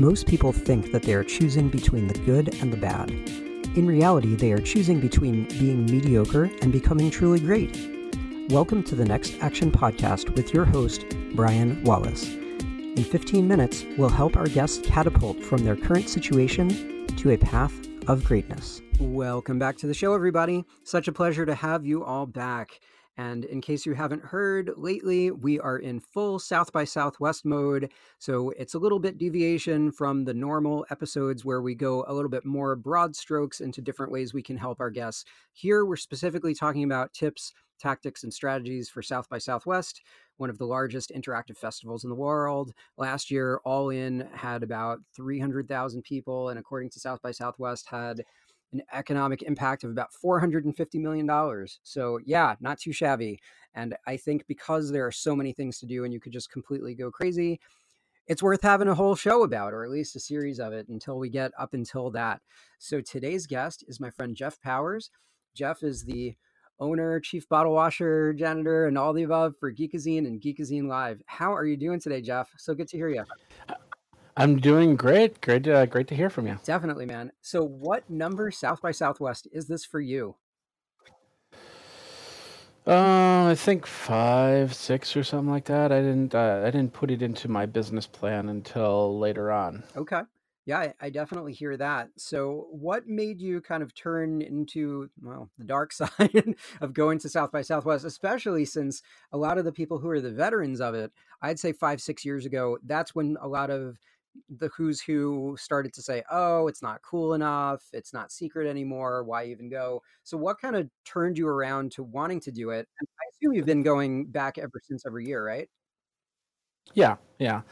Most people think that they are choosing between the good and the bad. In reality, they are choosing between being mediocre and becoming truly great. Welcome to the Next Action Podcast with your host, Brian Wallace. In 15 minutes, we'll help our guests catapult from their current situation to a path of greatness. Welcome back to the show, everybody. Such a pleasure to have you all back. And in case you haven't heard lately, we are in full South by Southwest mode. So it's a little bit deviation from the normal episodes where we go a little bit more broad strokes into different ways we can help our guests. Here, we're specifically talking about tips, tactics, and strategies for South by Southwest, one of the largest interactive festivals in the world. Last year, All In had about 300,000 people, and according to South by Southwest, had an economic impact of about $450 million. So, yeah, not too shabby. And I think because there are so many things to do and you could just completely go crazy, it's worth having a whole show about, or at least a series of it until we get up until that. So, today's guest is my friend Jeff Powers. Jeff is the owner, chief bottle washer, janitor, and all the above for Geekazine and Geekazine Live. How are you doing today, Jeff? So good to hear you. I'm doing great. Great, uh, great to hear from you. Definitely, man. So, what number South by Southwest is this for you? Uh, I think five, six, or something like that. I didn't, uh, I didn't put it into my business plan until later on. Okay. Yeah, I, I definitely hear that. So, what made you kind of turn into, well, the dark side of going to South by Southwest, especially since a lot of the people who are the veterans of it, I'd say five, six years ago, that's when a lot of the who's who started to say, "Oh, it's not cool enough. It's not secret anymore. Why even go?" So, what kind of turned you around to wanting to do it? And I assume you've been going back ever since every year, right? Yeah, yeah.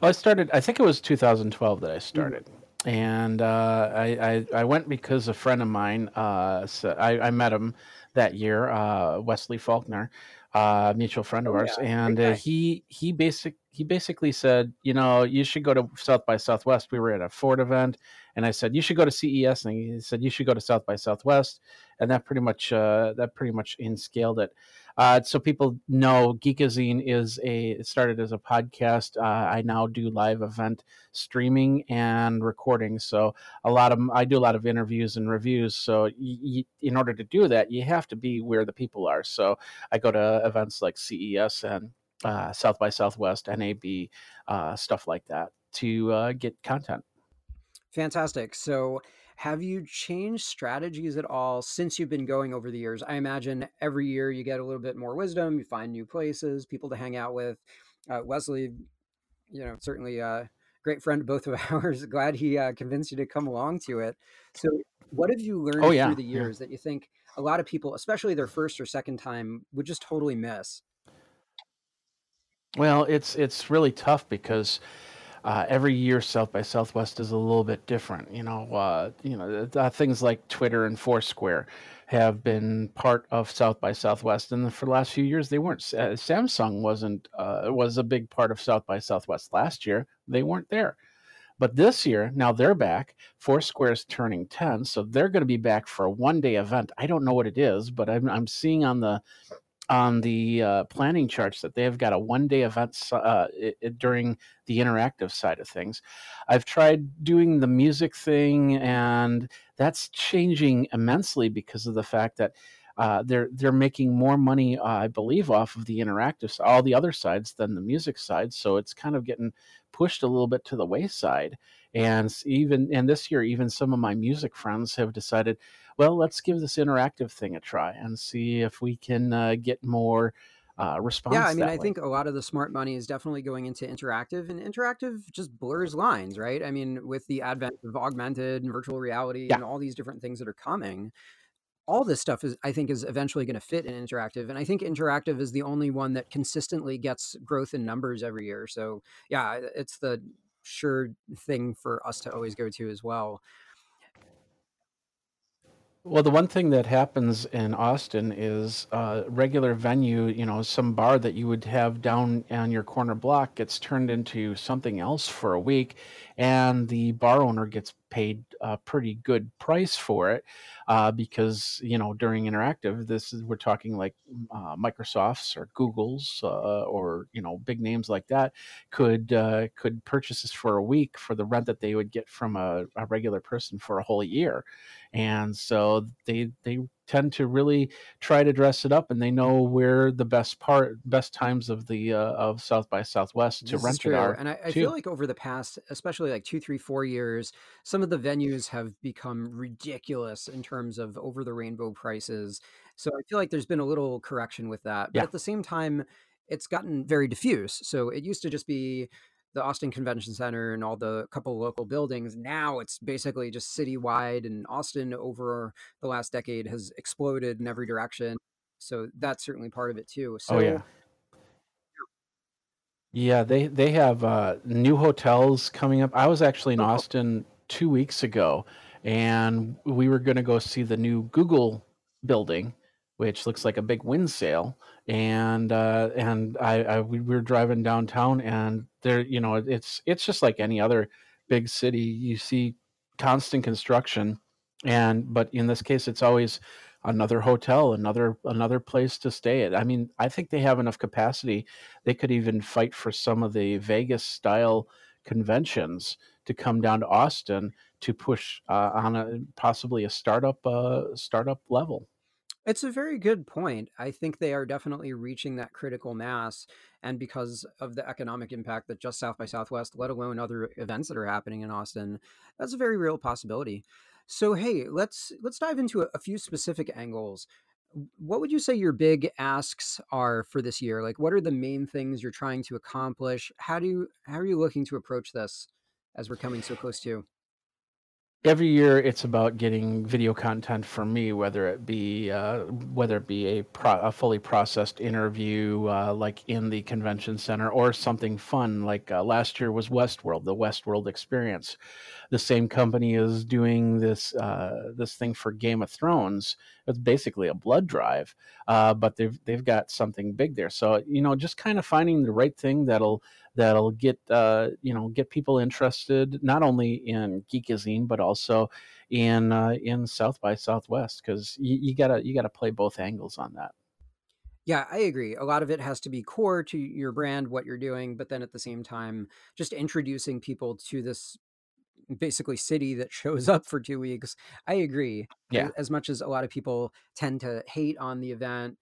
Well, I started. I think it was 2012 that I Mhm. started, and uh, I, I I went because a friend of mine. Uh, so I, I met him that year, uh, Wesley Faulkner, uh, mutual friend of Oh ours, yeah, and uh, he he basic he basically said, you know, you should go to South by Southwest. We were at a Ford event, and I said you should go to CES, and he said you should go to South by Southwest, and that pretty much uh, that pretty much inscaled it. Uh, so people know Geekazine is a started as a podcast. Uh, I now do live event streaming and recording. So a lot of I do a lot of interviews and reviews. So y- y- in order to do that, you have to be where the people are. So I go to events like CES and uh, South by Southwest, NAB, uh, stuff like that to uh, get content. Fantastic. So, have you changed strategies at all since you've been going over the years? I imagine every year you get a little bit more wisdom, you find new places, people to hang out with. Uh, Wesley, you know, certainly a great friend of both of ours. Glad he uh, convinced you to come along to it. So, what have you Oh learned through yeah, the yeah. years that you think a lot of people, especially their first or second time, would just totally miss? Well, it's it's really tough because uh, every year South by Southwest is a little bit different. You know, uh, you know, uh, things like Twitter and Foursquare have been part of South by Southwest, and for the last few years they weren't. Uh, Samsung wasn't uh, was a big part of South by Southwest last year. They weren't there, but this year now they're back. Foursquare is turning ten, so they're going to be back for a one day event. I don't know what it is, but I'm I'm seeing on the on the uh, planning charts that they have got a one day event uh, i- i- during the interactive side of things. I've tried doing the music thing, and that's changing immensely because of the fact that. Uh, they're they're making more money, uh, I believe, off of the interactive, all the other sides than the music side. So it's kind of getting pushed a little bit to the wayside. And even and this year, even some of my music friends have decided well, let's give this interactive thing a try and see if we can uh, get more uh, Yeah, I mean, I way. think a lot of the smart money is definitely going into interactive, and interactive just blurs lines, right? I mean, with the advent of augmented and virtual reality Yeah, and all these different things that are coming, all this stuff is, I think, is eventually going to fit in interactive. And I think interactive is the only one that consistently gets growth in numbers every year. So, yeah, it's the sure thing for us to always go to as well. Well, the one thing that happens in Austin is uh, regular venue, you know, some bar that you would have down on your corner block gets turned into something else for a week, and the bar owner gets paid a pretty good price for it uh, because you know during interactive this is we're talking like uh, microsoft's or google's uh, or you know big names like that could uh, could purchase this for a week for the rent that they would get from a, a regular person for a whole year and so they they tend to really try to dress it up and they know where the best part best times of the uh, of south by southwest to This is rent it are And I, I feel like over the past, especially like two, three, four years, some of the venues have become ridiculous in terms of over the rainbow prices. So I feel like there's been a little correction with that. But yeah at the same time, it's gotten very diffuse. So it used to just be the Austin Convention Center and all the couple local buildings. Now it's basically just citywide, and Austin over the last decade has exploded in every direction. So that's certainly part of it too. oh yeah Yeah, they they have uh, new hotels coming up. I was actually in oh. Austin two weeks ago, and we were going to go see the new Google building, which looks like a big wind sail. And uh, and I, I we were driving downtown, and there, you know, it's it's just like any other big city. You see constant construction, and but in this case, it's always another hotel, another another place to stay at. I mean, I think they have enough capacity. They could even fight for some of the Vegas style conventions to come down to Austin to push uh, on a possibly a startup uh, startup level. It's a very good point. I think they are definitely reaching that critical mass. And because of the economic impact that just South by Southwest, let alone other events that are happening in Austin, that's a very real possibility. So hey, let's let's dive into a, a few specific angles. What would you say your big asks are for this year? Like what are the main things you're trying to accomplish? How do you how are you looking to approach this as we're coming so close to? Every year it's about getting video content for me whether it be uh, whether it be a, pro- a fully processed interview uh, like in the convention center or something fun like uh, last year was westworld the westworld experience the same company is doing this uh, this thing for game of thrones it's basically a blood drive uh, but they've they've got something big there so you know just kind of finding the right thing that'll that'll get uh, you know get people interested not only in Geekazine but also in uh, in South by Southwest because you, you gotta you gotta play both angles on that. Yeah, I agree. A lot of it has to be core to your brand, what you're doing, but then at the same time, just introducing people to this basically city that shows up for two weeks. I agree. Yeah, as much as a lot of people tend to hate on the event,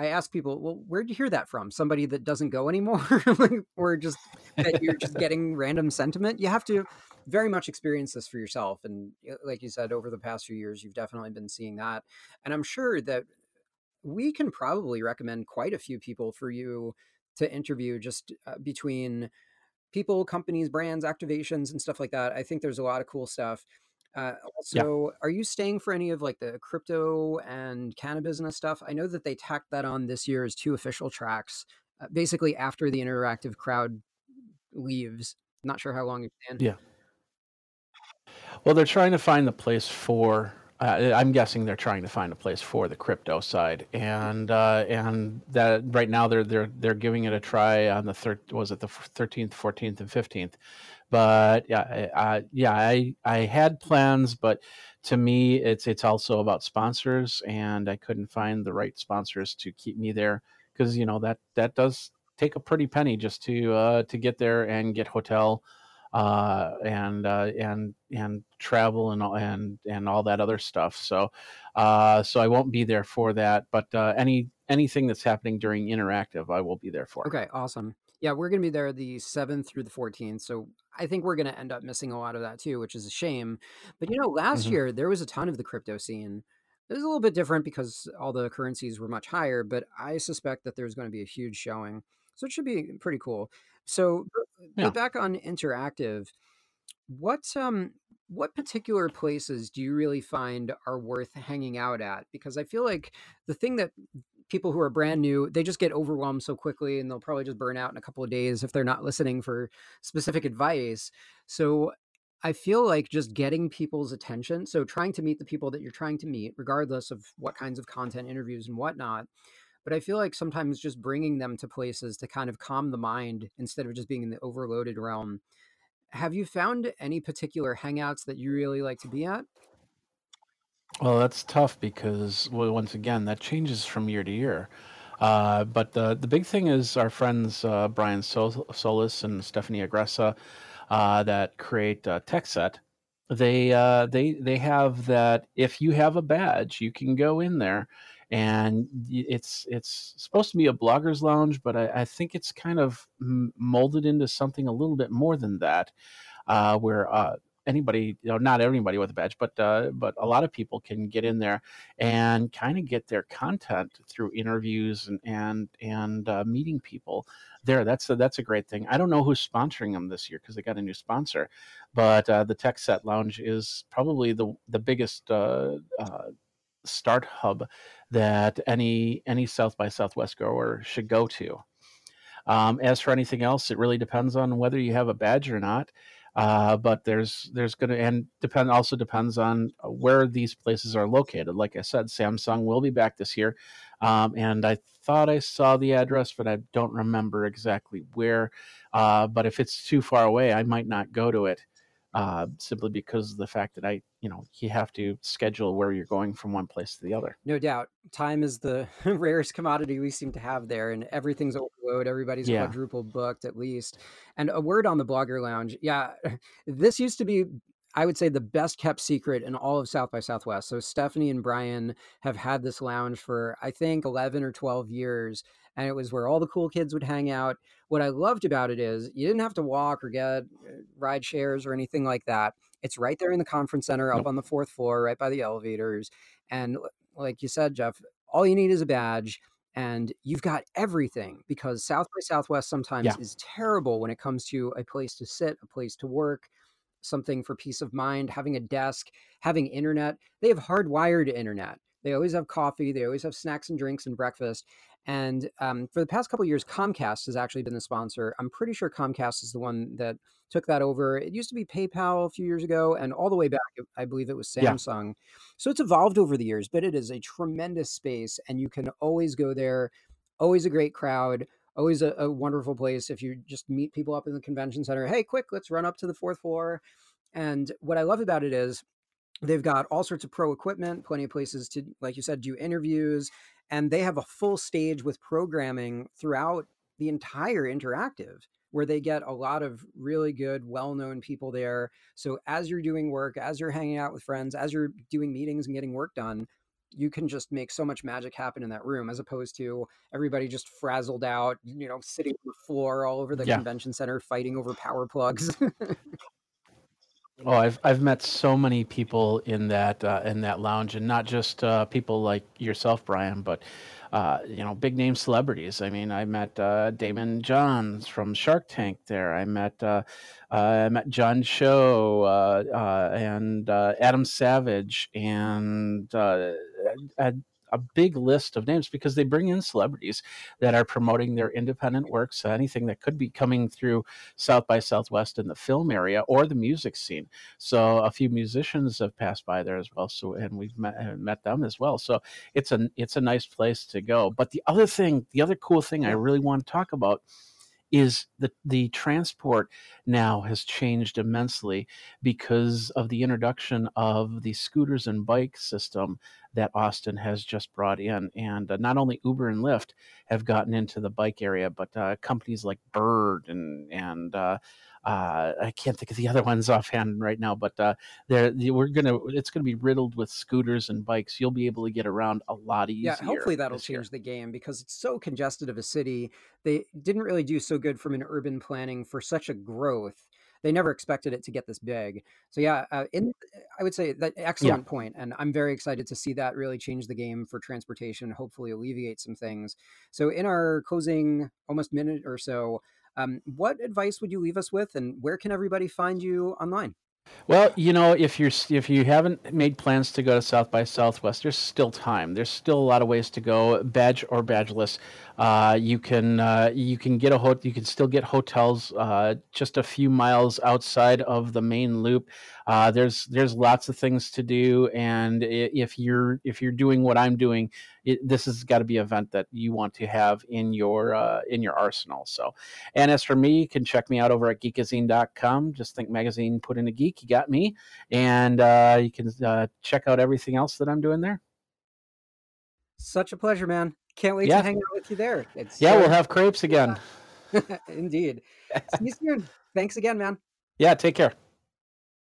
I ask people, well, where'd you hear that from? Somebody that doesn't go anymore? Like, or just that you're just getting random sentiment? You have to very much experience this for yourself. And like you said, over the past few years, you've definitely been seeing that. And I'm sure that we can probably recommend quite a few people for you to interview just uh, between people, companies, brands, activations, and stuff like that. I think there's a lot of cool stuff. Uh, yeah. also, are you staying for any of like the crypto and cannabis stuff? I know that they tacked that on this year as two official tracks, uh, basically after the interactive crowd leaves. Not sure how long it's in. Yeah. Well, they're trying to find the place for. Uh, I'm guessing they're trying to find a place for the crypto side, and uh, and that right now they're they're they're giving it a try on the third was it the thirteenth, fourteenth, and fifteenth. But yeah, I, yeah, I I had plans, but to me, it's it's also about sponsors, and I couldn't find the right sponsors to keep me there because you know that that does take a pretty penny just to uh, to get there and get hotel uh, and uh, and and travel and all and and all that other stuff. So uh, so I won't be there for that. But uh, any anything that's happening during interactive, I will be there for. Okay, awesome. Yeah, we're going to be there the 7th through the 14th. So I think we're going to end up missing a lot of that too, which is a shame. But you know, last hmm year there was a ton of the crypto scene. It was a little bit different because all the currencies were much higher, but I suspect that there's going to be a huge showing. So it should be pretty cool. So, but but back on interactive, what um what particular places do you really find are worth hanging out at? Because I feel like the thing that people who are brand new, they just get overwhelmed so quickly and they'll probably just burn out in a couple of days if they're not listening for specific advice. So I feel like just getting people's attention. So trying to meet the people that you're trying to meet, regardless of what kinds of content, interviews, and whatnot. But I feel like sometimes just bringing them to places to kind of calm the mind instead of just being in the overloaded realm have you found any particular hangouts that you really like to be at? Well, that's tough because, well, once again, that changes from year to year. Uh, but the the big thing is our friends uh, Brian Sol- Solis and Stephanie Agresta uh, that create uh, TechSet. They uh, they they have that. If you have a badge, you can go in there, and it's it's supposed to be a bloggers lounge, but I, I think it's kind of molded into something a little bit more than that uh, where uh, anybody, you know, not everybody with a badge, but uh, but a lot of people can get in there and kind of get their content through interviews and and and uh, meeting people there. That's a, that's a great thing. I don't know who's sponsoring them this year because they got a new sponsor, but uh, the Tech Set Lounge is probably the the biggest. Start hub that any any south by southwest goer should go to um, as for anything else, it really depends on whether you have a badge or not. Uh, but there's there's going to and depend also depends on where these places are located. Like I said, Samsung will be back this year, um, and I thought I saw the address, but I don't remember exactly where. Uh, but if it's too far away, I might not go to it uh, simply because of the fact that I, you know, you have to schedule where you're going from one place to the other. No doubt. Time is the rarest commodity we seem to have there, and everything's overload. Everybody's Yeah. quadruple booked at least. And a word on the Blogger Lounge. Yeah, this used to be, I would say, the best kept secret in all of South by Southwest. So Stephanie and Brian have had this lounge for, I think, 11 or 12 years. And it was where all the cool kids would hang out. What I loved about it is you didn't have to walk or get uh, ride shares or anything like that. It's right there in the conference center, up on the fourth floor, right by the elevators. And like you said, Jeff, all you need is a badge and you've got everything because South by Southwest sometimes Yeah. is terrible when it comes to a place to sit, a place to work, something for peace of mind, having a desk, having internet. They have hardwired internet. They always have coffee. They always have snacks and drinks and breakfast. And um, for the past couple of years, Comcast has actually been the sponsor. I'm pretty sure Comcast is the one that took that over. It used to be PayPal a few years ago, and all the way back, I believe it was Yeah. Samsung. So it's evolved over the years, but it is a tremendous space, and you can always go there. Always a great crowd. Always a, a wonderful place. If you just meet people up in the convention center, hey, quick, let's run up to the fourth floor. And what I love about it is they've got all sorts of pro equipment, plenty of places to, like you said, do interviews, and they have a full stage with programming throughout the entire interactive where they get a lot of really good, well known people there. So as you're doing work, as you're hanging out with friends, as you're doing meetings and getting work done, you can just make so much magic happen in that room as opposed to everybody just frazzled out, you know, sitting on the floor all over the Yeah. convention center fighting over power plugs. Oh, I've I've met so many people in that uh, in that lounge, and not just uh, people like yourself, Brian, but uh, you know, big name celebrities. I mean, I met uh, Daymond Johns from Shark Tank there. I met uh, uh, I met John Cho and Adam Savage, and a, big list of names because they bring in celebrities that are promoting their independent works. Anything that could be coming through South by Southwest in the film area or the music scene. So a few musicians have passed by there as well. So and we've met, uh, met them as well. So it's a it's a nice place to go. But the other thing, the other cool thing I really want to talk about is the the transport now has changed immensely because of the introduction of the scooters and bike system that Austin has just brought in, and uh, not only Uber and Lyft have gotten into the bike area, but uh, companies like Bird and and uh, uh, I can't think of the other ones offhand right now, but uh, they're, they- we're gonna it's gonna be riddled with scooters and bikes. You'll be able to get around a lot easier. Yeah, hopefully that'll this year. change the game because it's so congested of a city. They didn't really do so good from an urban planning for such a growth. They never expected it to get this big. So yeah, uh, in I would say that Yeah. excellent point, and I'm very excited to see that really change the game for transportation. Hopefully alleviate some things. So in our closing almost minute or so, um, what advice would you leave us with, and where can everybody find you online? Well, you know, if you're if you haven't made plans to go to South by Southwest, there's still time. There's still a lot of ways to go, badge or badgeless. Uh, you can uh, you can get a ho- you can still get hotels uh, just a few miles outside of the main loop. Uh, there's there's lots of things to do, and if you're if you're doing what I'm doing, it, this has got to be an event that you want to have in your uh, in your arsenal. So, and as for me, you can check me out over at geekazine.com. Just think magazine, put in a geek, you got me, and you can check out everything else that I'm doing there. Such a pleasure, man. Can't wait yeah. to hang out with you there. It's yeah, we'll have crepes again. Indeed. See you soon. Thanks again, man. Yeah, take care.